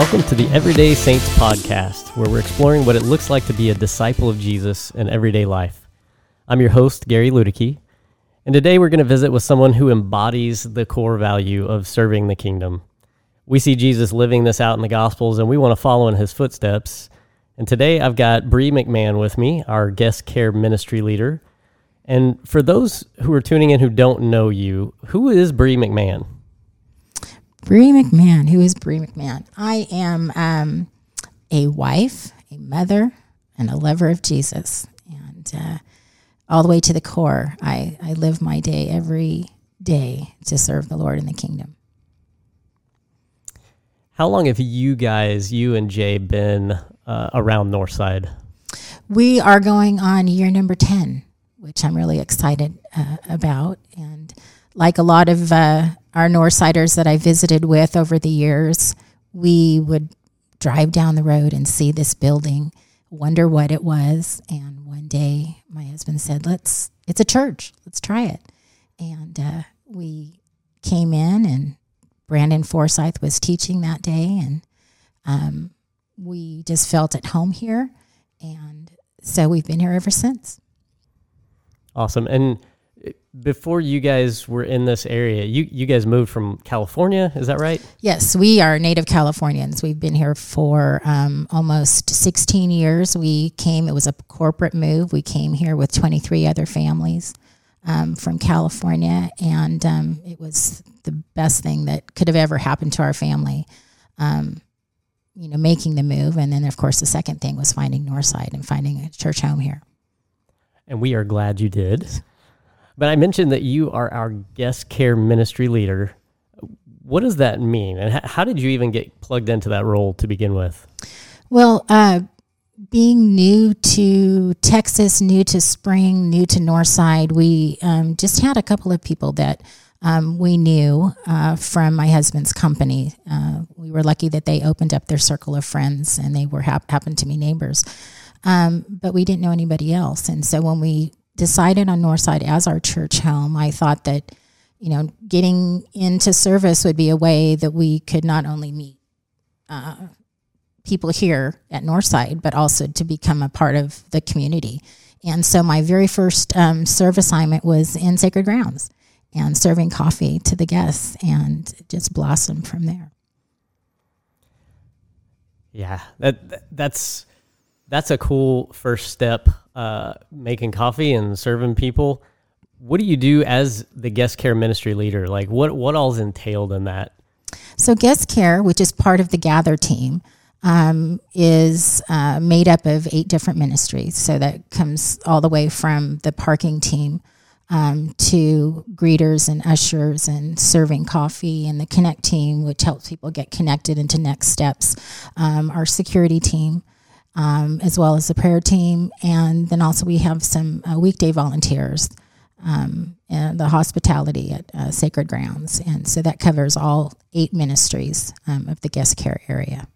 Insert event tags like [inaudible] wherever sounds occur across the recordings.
Welcome to the Everyday Saints podcast, where we're exploring what it looks like to be a disciple of Jesus in everyday life. I'm your host, Gary Luedecke, and today we're going to visit with someone who embodies the core value of serving the kingdom. We see Jesus living this out in the Gospels, and we want to follow in his footsteps. And today I've got Brie McMahon with me, our guest care ministry leader. And for those who are tuning in who don't know you, who is Brie McMahon? Brie McMahon. Who is Brie McMahon? I am um, a wife, a mother, and a lover of Jesus. And uh, all the way to the core, I, I live my day every day to serve the Lord in the kingdom. How long have you guys, you and Jay, been uh, around Northside? We are going on year number 10, which I'm really excited uh, about. And like a lot of uh, our Northsiders that I visited with over the years, we would drive down the road and see this building, wonder what it was. And one day my husband said, Let's, it's a church, let's try it. And uh, we came in, and Brandon Forsyth was teaching that day. And um, we just felt at home here. And so we've been here ever since. Awesome. And before you guys were in this area, you you guys moved from California, is that right? Yes, we are native Californians. We've been here for um, almost 16 years. We came; it was a corporate move. We came here with 23 other families um, from California, and um, it was the best thing that could have ever happened to our family. Um, you know, making the move, and then of course the second thing was finding Northside and finding a church home here. And we are glad you did. But I mentioned that you are our guest care ministry leader. What does that mean? And how did you even get plugged into that role to begin with? Well, uh, being new to Texas, new to Spring, new to Northside, we um, just had a couple of people that um, we knew uh, from my husband's company. Uh, we were lucky that they opened up their circle of friends and they were hap- happened to be neighbors. Um, but we didn't know anybody else. And so when we decided on Northside as our church home, I thought that, you know, getting into service would be a way that we could not only meet uh, people here at Northside, but also to become a part of the community. And so my very first um, assignment was in Sacred Grounds and serving coffee to the guests and just blossomed from there. Yeah, that that's that's a cool first step uh, making coffee and serving people. What do you do as the guest care ministry leader? Like what what all's entailed in that? So guest care, which is part of the Gather team, um, is uh, made up of eight different ministries. So that comes all the way from the parking team um, to greeters and ushers and serving coffee, and the Connect team, which helps people get connected into next steps. Um, our security team um, as well as the prayer team. And then also we have some uh, weekday volunteers um, and the hospitality at uh, Sacred Grounds. And so that covers all eight ministries um, of the guest care area.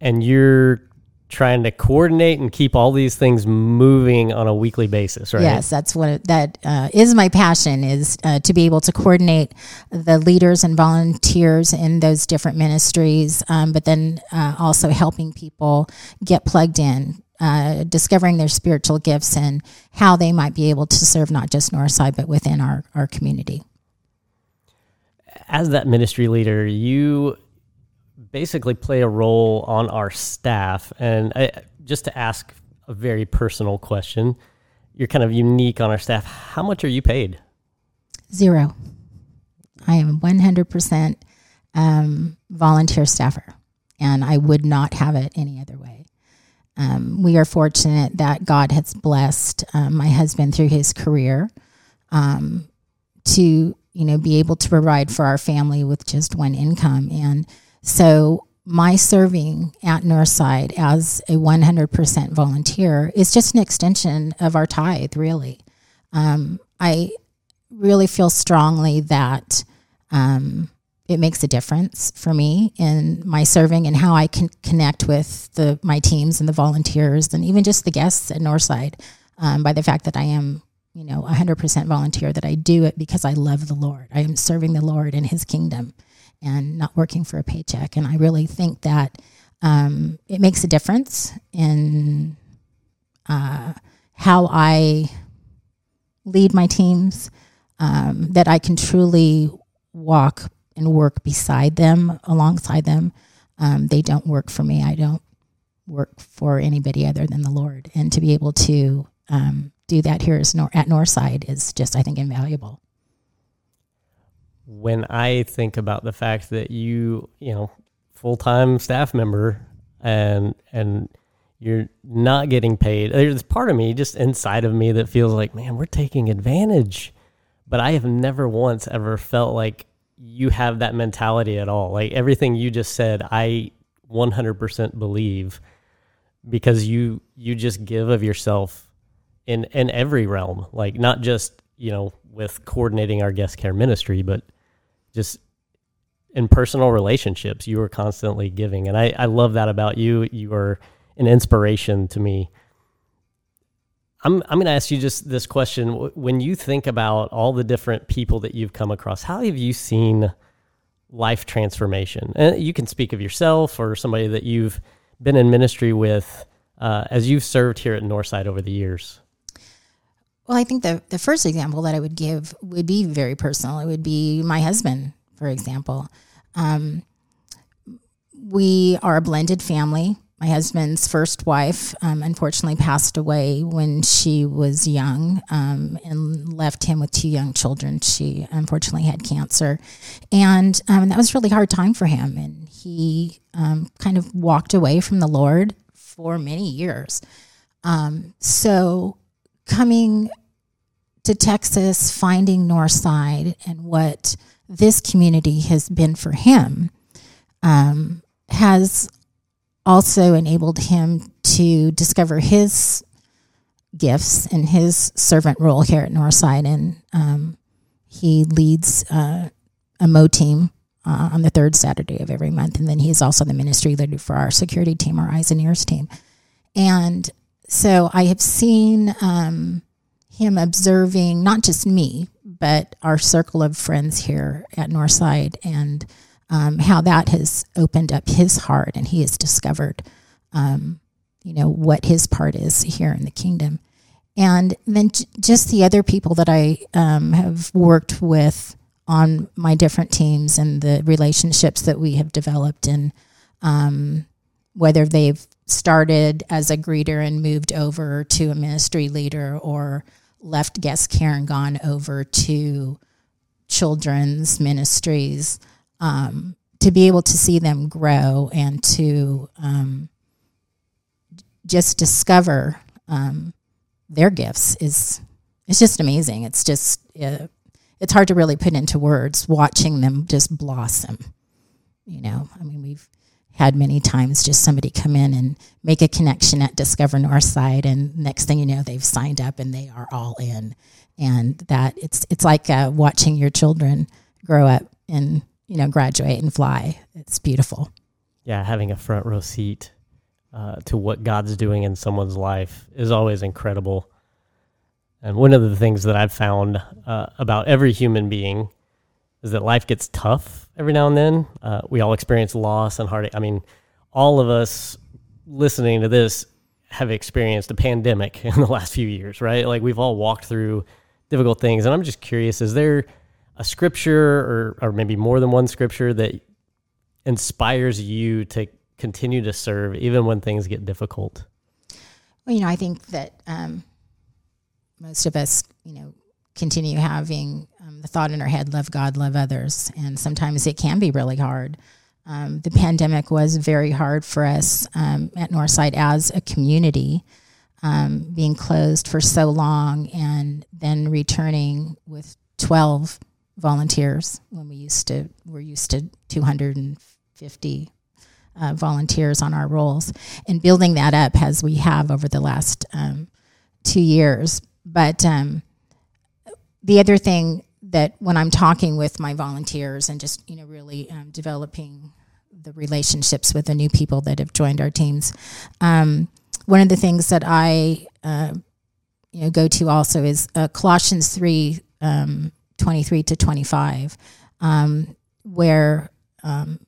And you're trying to coordinate and keep all these things moving on a weekly basis, right? Yes, that's what that uh, is. My passion is uh, to be able to coordinate the leaders and volunteers in those different ministries, um, but then uh, also helping people get plugged in. Uh, discovering their spiritual gifts and how they might be able to serve not just Northside but within our, our community. As that ministry leader, you basically play a role on our staff. And I, just to ask a very personal question, you're kind of unique on our staff. How much are you paid? Zero. I am 100% um, volunteer staffer, and I would not have it any other way. Um, we are fortunate that God has blessed um, my husband through his career um, to you know be able to provide for our family with just one income and so my serving at Northside as a 100% volunteer is just an extension of our tithe, really. Um, I really feel strongly that um, it makes a difference for me in my serving and how I can connect with the my teams and the volunteers and even just the guests at Northside um, by the fact that I am, you know, 100% volunteer, that I do it because I love the Lord. I am serving the Lord in his kingdom and not working for a paycheck. And I really think that um, it makes a difference in uh, how I lead my teams, um, that I can truly walk and work beside them, alongside them. Um, they don't work for me. I don't work for anybody other than the Lord. And to be able to um, do that here is nor- at Northside is just, I think, invaluable. When I think about the fact that you, you know, full time staff member and and you're not getting paid, there's part of me just inside of me that feels like, man, we're taking advantage. But I have never once ever felt like you have that mentality at all. Like everything you just said, I 100% believe because you you just give of yourself in in every realm like not just you know with coordinating our guest care ministry but just in personal relationships you are constantly giving. And i i love that about you. You are an inspiration to me. I'm i'm going to ask you just this question. When you think about all the different people that you've come across how have you seen life transformation? And you can speak of yourself or somebody that you've been in ministry with uh, as you've served here at Northside over the years? Well, I think the, the first example that I would give would be very personal. It would be my husband, for example. Um, we are a blended family. My husband's first wife um, unfortunately passed away when she was young um, and left him with two young children. She unfortunately had cancer. And um, that was a really hard time for him. And he um, kind of walked away from the Lord for many years. Um, so coming to Texas, finding Northside and what this community has been for him um, has also enabled him to discover his gifts and his servant role here at Northside. And um, he leads uh, a Mo team uh, on the third Saturday of every month. And then he's also the ministry leader for our security team, our eyes and ears team. And so I have seen um, him observing not just me, but our circle of friends here at Northside and um, how that has opened up his heart and he has discovered, um, you know, what his part is here in the kingdom. And then j- just the other people that I um, have worked with on my different teams and the relationships that we have developed and um, whether they've started as a greeter and moved over to a ministry leader or left guest care and gone over to children's ministries um, to be able to see them grow and to um, just discover um, their gifts is it's just amazing it's just it's hard to really put into words watching them just blossom. You know, I mean, we've had many times just somebody come in and make a connection at Discover Northside, and next thing you know, they've signed up and they are all in. And that it's it's like uh, watching your children grow up and you know graduate and fly. It's beautiful. Yeah, having a front row seat uh, to what God's doing in someone's life is always incredible. And one of the things that I've found uh, about every human being is that life gets tough every now and then. Uh, we all experience loss and heartache. I mean, all of us listening to this have experienced a pandemic [laughs] in the last few years, right? Like we've all walked through difficult things. And I'm just curious is there a scripture or, or maybe more than one scripture that inspires you to continue to serve even when things get difficult? Well, you know, I think that um, most of us, you know, continue having um, the thought in our head, love God, love others. And sometimes it can be really hard. Um, the pandemic was very hard for us um, at Northside as a community, um, being closed for so long and then returning with 12 volunteers when we used to, we're used to 250 uh, volunteers on our rolls and building that up as we have over the last um, two years but um, the other thing that when I'm talking with my volunteers and just you know really um, developing the relationships with the new people that have joined our teams, um, one of the things that I uh, you know go to also is uh, Colossians three um, twenty three to twenty five, um, where um,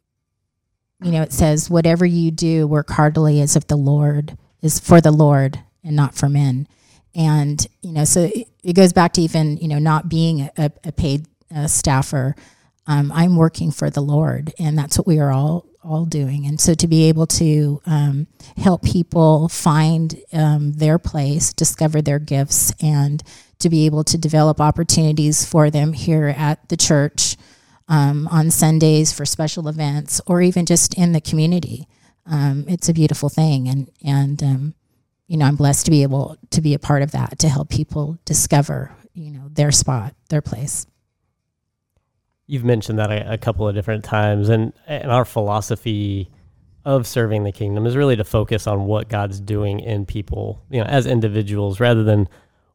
you know, it says, whatever you do, work heartily as if the Lord is for the Lord and not for men. And, you know, so it, it goes back to even, you know, not being a, a paid uh, staffer. Um, I'm working for the Lord, and that's what we are all all doing. And so to be able to um, help people find um, their place, discover their gifts, and to be able to develop opportunities for them here at the church um, on Sundays for special events, or even just in the community. Um, it's a beautiful thing, and and um, you know I'm blessed to be able to be a part of that to help people discover you know their spot, their place. You've mentioned that a, a couple of different times, and and our philosophy of serving the kingdom is really to focus on what God's doing in people, you know, as individuals, rather than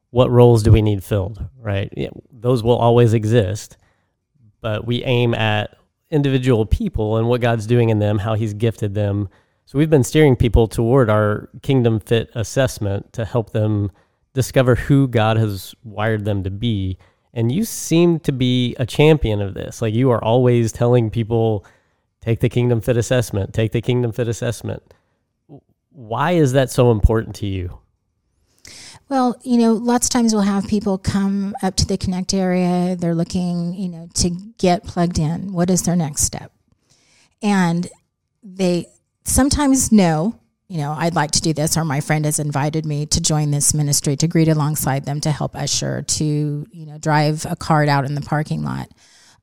what roles do we need filled, right? Yeah, those will always exist, but we aim at individual people and what God's doing in them, how He's gifted them. So we've been steering people toward our kingdom fit assessment to help them discover who God has wired them to be. And you seem to be a champion of this. Like you are always telling people, take the kingdom fit assessment, take the kingdom fit assessment. Why is that so important to you? Well, you know, lots of times we'll have people come up to the Connect area. They're looking, you know, to get plugged in. What is their next step? And they sometimes no, you know, I'd like to do this, or my friend has invited me to join this ministry to greet alongside them to help usher, to, you know, drive a cart out in the parking lot.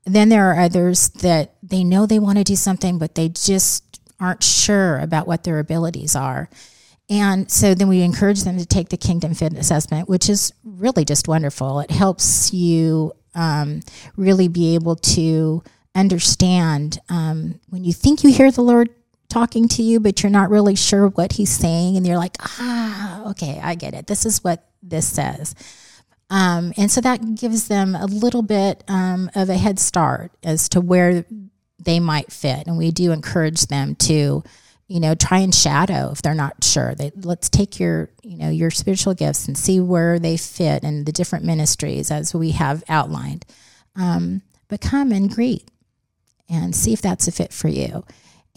Then there are others that they know they want to do something, but they just aren't sure about what their abilities are. And so then we encourage them to take the Kingdom Fit assessment, which is really just wonderful. It helps you um, really be able to understand um, when you think you hear the Lord talking to you, but you're not really sure what He's saying, and you're like, ah, okay, I get it. This is what this says. Um, and so that gives them a little bit um, of a head start as to where they might fit. And we do encourage them to you know try and shadow if they're not sure they let's take your you know your spiritual gifts and see where they fit in the different ministries as we have outlined um, but come and greet and see if that's a fit for you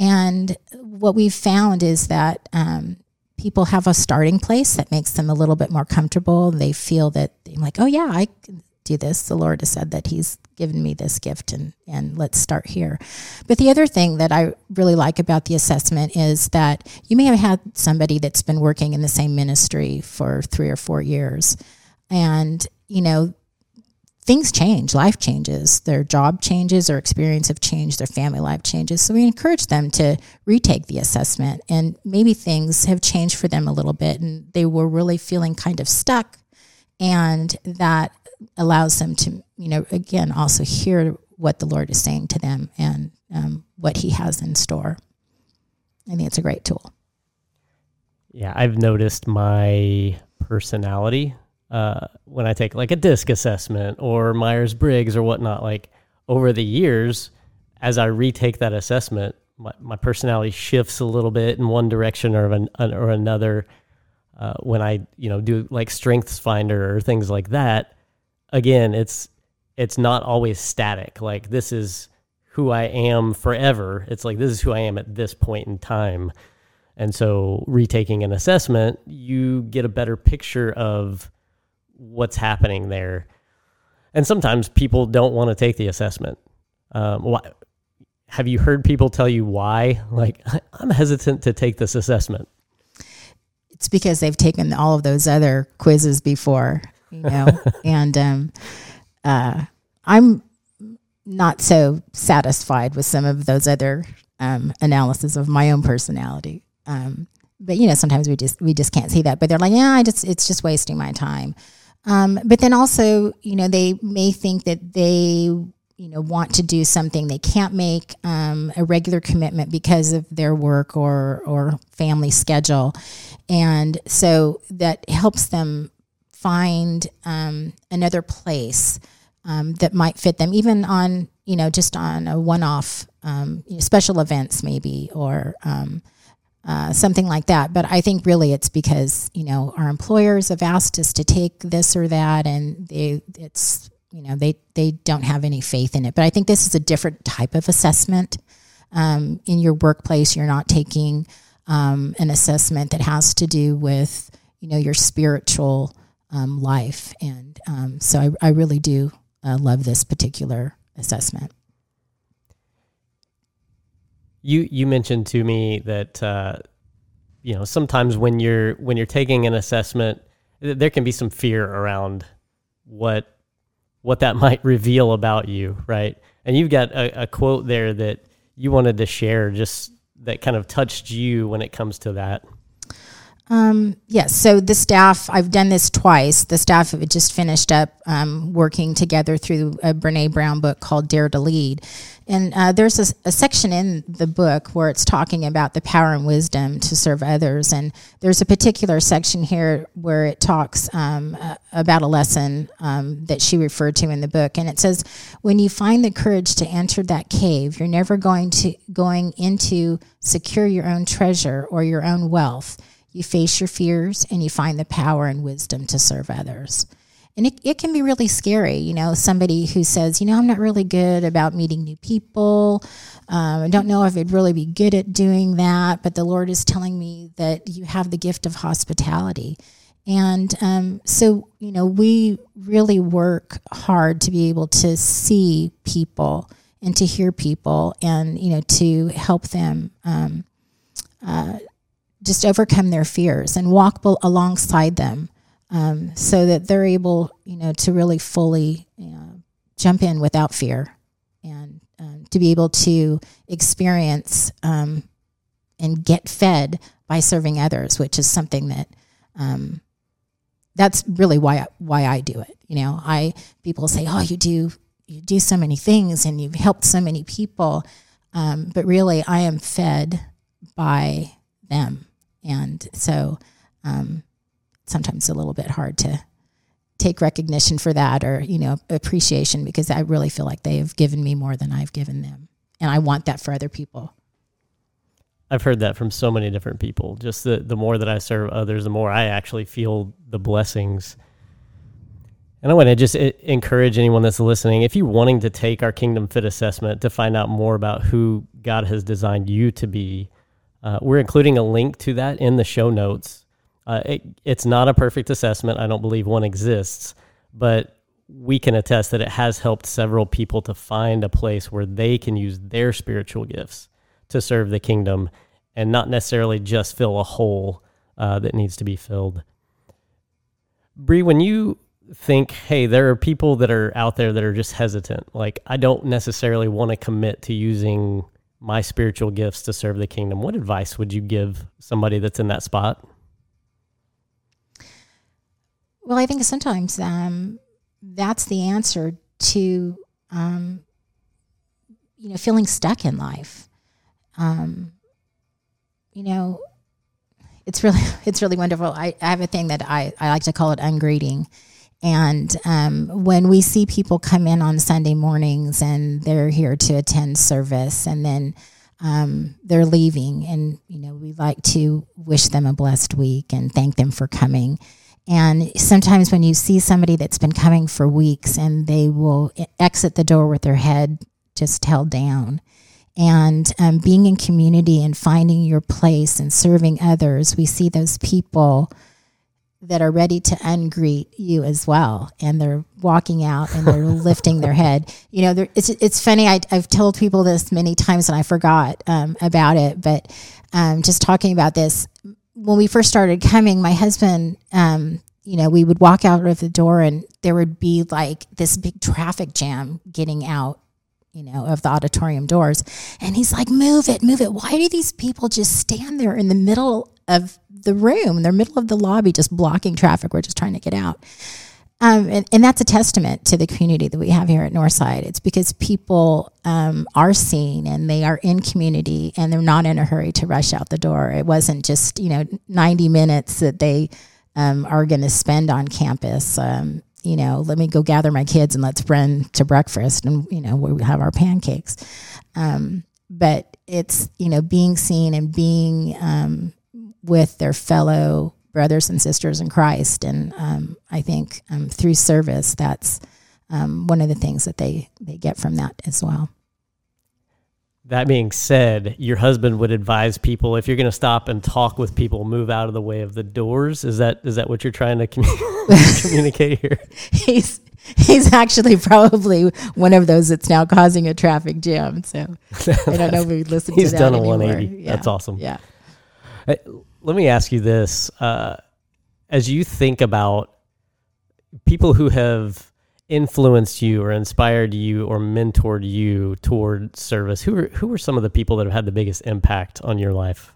and what we've found is that um, people have a starting place that makes them a little bit more comfortable they feel that they're like oh yeah i can do this. The Lord has said that He's given me this gift, and and let's start here. But the other thing that I really like about the assessment is that you may have had somebody that's been working in the same ministry for three or four years, and you know things change, life changes, their job changes, their experience of change, their family life changes. So we encourage them to retake the assessment, and maybe things have changed for them a little bit, and they were really feeling kind of stuck and that allows them to, you know, again, also hear what the Lord is saying to them and um, what He has in store. I think it's a great tool. Yeah, I've noticed my personality uh, when I take like a disc assessment or Myers Briggs or whatnot. Like over the years, as I retake that assessment, my, my personality shifts a little bit in one direction or an, or another. Uh, when I you know do like Strengths Finder or things like that, again, it's it's not always static. Like this is who I am forever. It's like this is who I am at this point in time. And so retaking an assessment, you get a better picture of what's happening there. And sometimes people don't want to take the assessment. Um, why, have you heard people tell you why? [laughs] Like, [laughs] I'm hesitant to take this assessment. It's because they've taken all of those other quizzes before you [laughs] know, and um, uh, I'm not so satisfied with some of those other um, analysis of my own personality. Um, but you know, sometimes we just we just can't see that. But they're like, yeah, I just it's just wasting my time. Um, but then also, you know, they may think that they you know want to do something they can't make um, a regular commitment because of their work or or family schedule. And so that helps them find um, another place um, that might fit them, even on you know just on a one-off um, you know, special events maybe or um, uh, something like that. But I think really it's because you know our employers have asked us to take this or that, and they it's you know they they don't have any faith in it. But I think this is a different type of assessment. um, in your workplace, you're not taking um, an assessment that has to do with you know your spiritual um, life. And um, so I, I really do uh, love this particular assessment. You you mentioned to me that uh, you know sometimes when you're when you're taking an assessment, there can be some fear around what what that [laughs] might reveal about you, right? And you've got a, a quote there that you wanted to share, just that kind of touched you when it comes to that. Um, yes. So the staff, I've done this twice. The staff have just finished up um, working together through a Brene Brown book called Dare to Lead. And uh, there's a, a, section in the book where it's talking about the power and wisdom to serve others. And there's a particular section here where it talks um, uh, about a lesson um, that she referred to in the book. And it says, when you find the courage to enter that cave, you're never going to going into secure your own treasure or your own wealth you face your fears and you find the power and wisdom to serve others. And it, it can be really scary, you know, somebody who says, you know, I'm not really good about meeting new people. Um, I don't know if I'd really be good at doing that, but the Lord is telling me that you have the gift of hospitality. And um, so, you know, we really work hard to be able to see people and to hear people and, you know, to help them um, uh, just overcome their fears and walk alongside them um, so that they're able, you know, to really fully jump in without fear and um, to be able to experience um, and get fed by serving others, which is something that um, that's really why why I do it. You know, I people say, "Oh, you do you do so many things and you've helped so many people," um, but really, I am fed by them and so um, sometimes a little bit hard to take recognition for that or, you know, appreciation because I really feel like they have given me more than I've given them. And I want that for other people. I've heard that from so many different people. Just the, the more that I serve others, the more I actually feel the blessings. And I want to just encourage anyone that's listening if you're wanting to take our Kingdom Fit assessment to find out more about who God has designed you to be, uh, we're including a link to that in the show notes. Uh, it, it's not a perfect assessment. I don't believe one exists, but we can attest that it has helped several people to find a place where they can use their spiritual gifts to serve the kingdom and not necessarily just fill a hole uh, that needs to be filled. Brie, when you think, hey, there are people that are out there that are just hesitant, like I don't necessarily want to commit to using my spiritual gifts to serve the kingdom, what advice would you give somebody that's in that spot? Well, I think sometimes um, that's the answer to, um, you know, feeling stuck in life. Um, you know, it's really [laughs] it's really wonderful. I, I have a thing that I, I like to call it ungreeting. And um, when we see people come in on Sunday mornings and they're here to attend service and then um, they're leaving, and you know, we like to wish them a blessed week and thank them for coming. And sometimes when you see somebody that's been coming for weeks and they will exit the door with their head just held down, and um, being in community and finding your place and serving others, we see those people that are ready to ungreet you as well. And they're walking out and they're [laughs] lifting their head. You know it's, it's funny. I, have told people this many times and i forgot um, about it. But um, just talking about this when we first started coming my husband um, you know we would walk out of the door and there would be like this big traffic jam getting out you know, of the auditorium doors. And he's like, move it, move it. Why do these people just stand there in the middle of the room, in the middle of the lobby, just blocking traffic? We're just trying to get out. Um, and, and, that's a testament to the community that we have here at Northside. It's because people um, are seen and they are in community and they're not in a hurry to rush out the door. It wasn't just, you know, 90 minutes that they um, are going to spend on campus. Um, you know, let me go gather my kids and let's run to breakfast and, you know, we have our pancakes. Um, but it's, you know, being seen and being um, with their fellow brothers and sisters in Christ. And um, I think um, through service, that's um, one of the things that they, they get from that as well. That being said, your husband would advise people if you're going to stop and talk with people, move out of the way of the doors. Is that is that what you're trying to commu- [laughs] communicate here? He's he's actually probably one of those that's now causing a traffic jam. So [laughs] I don't know if we listen He's to that done a anymore. 180. Yeah. That's awesome. Yeah. Hey, let me ask you this: uh, as you think about people who have influenced you or inspired you or mentored you toward service, who are who are some of the people that have had the biggest impact on your life?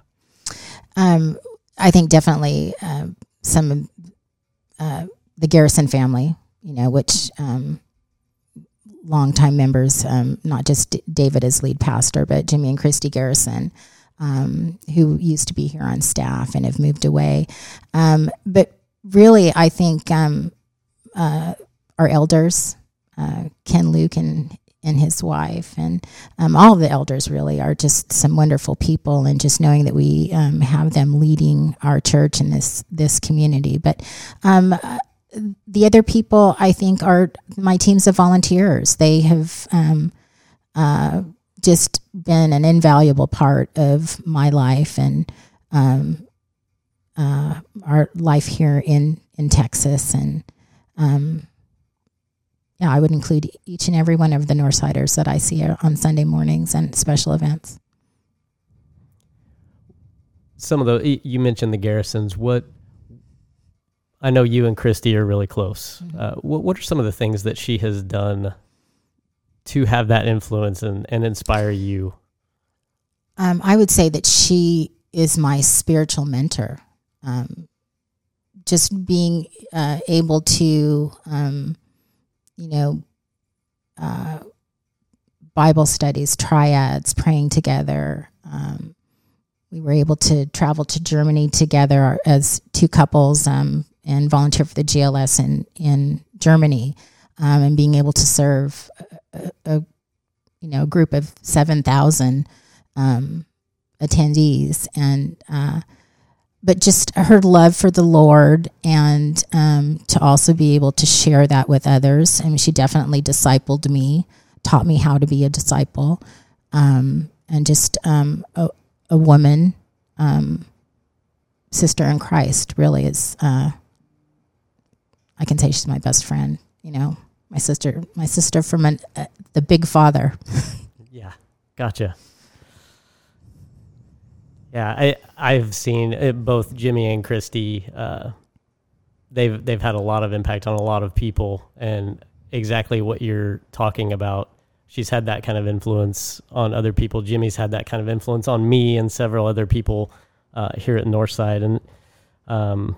Um, I think definitely uh, some uh, the Garrison family, you know, which um, longtime members, um, not just D- David as lead pastor, but Jimmy and Christy Garrison, um, who used to be here on staff and have moved away. Um, but really, I think um, uh, our elders, uh, Ken Luke and and his wife, and um, all the elders really are just some wonderful people, and just knowing that we um, have them leading our church in this this community. But um, uh, the other people, I think, are my teams of volunteers. They have um, uh, just been an invaluable part of my life and um, uh, our life here in in Texas, and um, yeah, I would include each and every one of the Northsiders that I see on Sunday mornings and special events. Some of the you mentioned the Garrisons. What I know you and Christy are really close. Uh, what what are some of the things that she has done to have that influence and, and inspire you? Um, I would say that she is my spiritual mentor. Um, just being uh, able to, um, you know, uh, Bible studies, triads, praying together. Um, we were able to travel to Germany together as two couples um, and volunteer for the GLS in in Germany, um, and being able to serve a, a you know group of seven thousand um, attendees and uh, but just her love for the Lord and um, to also be able to share that with others. I mean, she definitely discipled me, taught me how to be a disciple, um, and just um, a, a woman, um, sister in Christ. Really is. Uh, I can say she's my best friend. You know, my sister, my sister from an, uh, the big father. [laughs] Yeah, gotcha. Yeah, I I've seen it, both Jimmy and Christy. Uh, they've they've had a lot of impact on a lot of people, and exactly what you're talking about. She's had that kind of influence on other people. Jimmy's had that kind of influence on me and several other people uh, here at Northside, and um,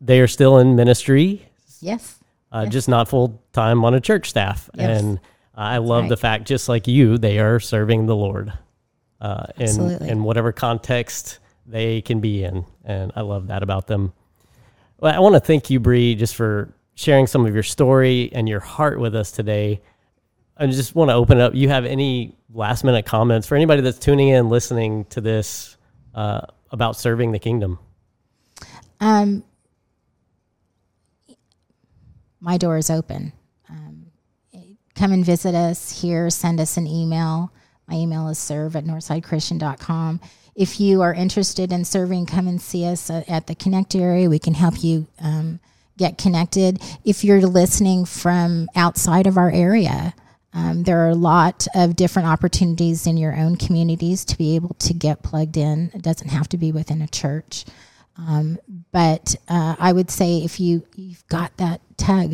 they are still in ministry, Yes. uh, Yes. just not full time on a church staff. Yes. And I love right. the fact, just like you, they are serving the Lord uh, in Absolutely. in whatever context they can be in, and I love that about them. Well, I want to thank you, Brie, just for sharing some of your story and your heart with us today. I just want to open it up. You have any last minute comments for anybody that's tuning in, listening to this uh, about serving the kingdom? Um, my door is open. Um, come and visit us here. Send us an email. My email is serve at northsidechristian.com. If you are interested in serving, come and see us at, the Connect area. We can help you um, get connected. If you're listening from outside of our area, um, there are a lot of different opportunities in your own communities to be able to get plugged in. It doesn't have to be within a church. Um, but uh, I would say if you you've got that tug,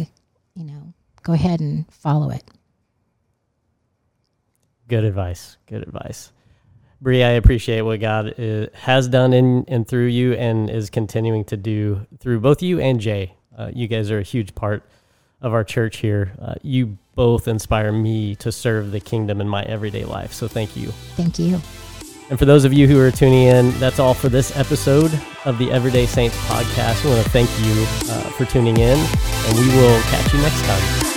you know, go ahead and follow it. Good advice. Good advice. Brie, I appreciate what God uh, has done in and through you and is continuing to do through both you and Jay. Uh, you guys are a huge part of our church here. Uh, you both inspire me to serve the kingdom in my everyday life. So thank you. Thank you. And for those of you who are tuning in, that's all for this episode of the Everyday Saints podcast. We want to thank you uh, for tuning in, and we will catch you next time.